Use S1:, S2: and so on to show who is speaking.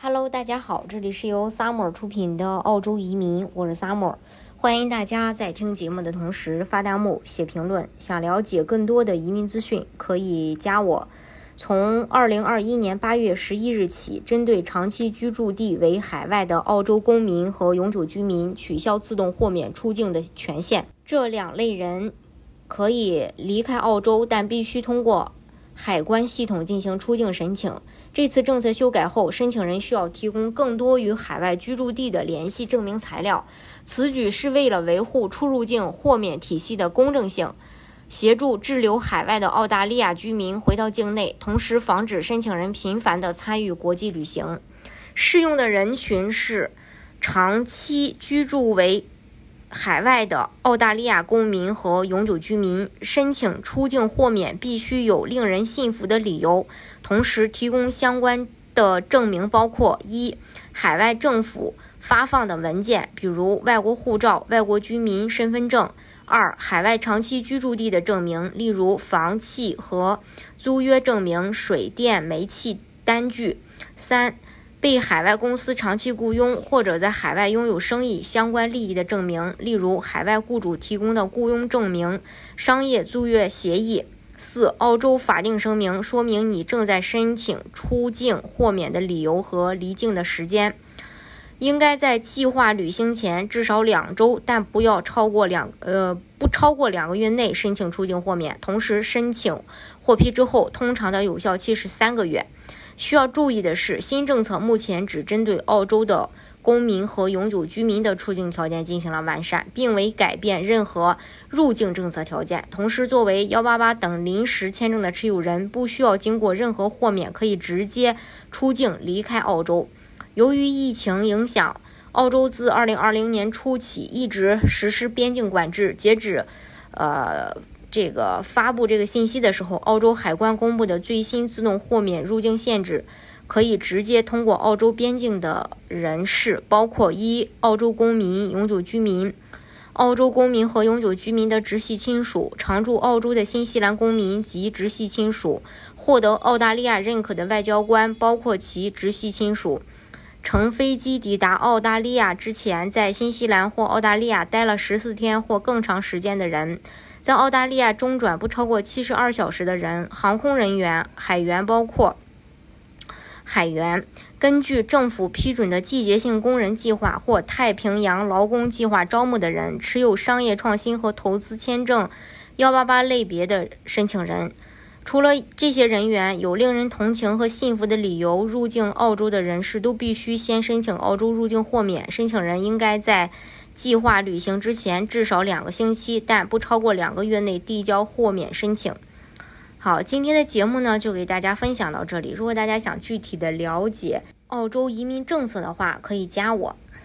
S1: Hello，大家好，这里是由 Summer 出品的澳洲移民，我是 Summer，欢迎大家在听节目的同时发弹幕、写评论。想了解更多的移民资讯，可以加我。从二零二一年八月十一日起，针对长期居住地为海外的澳洲公民和永久居民，取消自动豁免出境的权限。这两类人可以离开澳洲，但必须通过。海关系统进行出境申请。这次政策修改后，申请人需要提供更多与海外居住地的联系证明材料。此举是为了维护出入境豁免体系的公正性，协助滞留海外的澳大利亚居民回到境内，同时防止申请人频繁地参与国际旅行。适用的人群是长期居住为。海外的澳大利亚公民和永久居民申请出境豁免，必须有令人信服的理由，同时提供相关的证明，包括一、海外政府发放的文件，比如外国护照、外国居民身份证；二、海外长期居住地的证明，例如房契和租约证明、水电煤气单据；三。被海外公司长期雇佣或者在海外拥有生意相关利益的证明，例如海外雇主提供的雇佣证明、商业租约协议。四、澳洲法定声明，说明你正在申请出境豁免的理由和离境的时间。应该在计划旅行前至少两周，但不要超过两呃不超过两个月内申请出境豁免。同时，申请获批之后，通常的有效期是三个月。需要注意的是，新政策目前只针对澳洲的公民和永久居民的出境条件进行了完善，并未改变任何入境政策条件。同时，作为幺八八等临时签证的持有人，不需要经过任何豁免，可以直接出境离开澳洲。由于疫情影响，澳洲自二零二零年初起一直实施边境管制，截止，呃。这个发布这个信息的时候，澳洲海关公布的最新自动豁免入境限制，可以直接通过澳洲边境的人士，包括一澳洲公民、永久居民、澳洲公民和永久居民的直系亲属、常驻澳洲的新西兰公民及直系亲属、获得澳大利亚认可的外交官，包括其直系亲属，乘飞机抵达澳大利亚之前在新西兰或澳大利亚待了十四天或更长时间的人。在澳大利亚中转不超过七十二小时的人，航空人员、海员包括海员，根据政府批准的季节性工人计划或太平洋劳工计划招募的人，持有商业创新和投资签证幺八八类别的申请人。除了这些人员有令人同情和信服的理由入境澳洲的人士，都必须先申请澳洲入境豁免。申请人应该在计划旅行之前至少两个星期，但不超过两个月内递交豁免申请。好，今天的节目呢，就给大家分享到这里。如果大家想具体的了解澳洲移民政策的话，可以加我。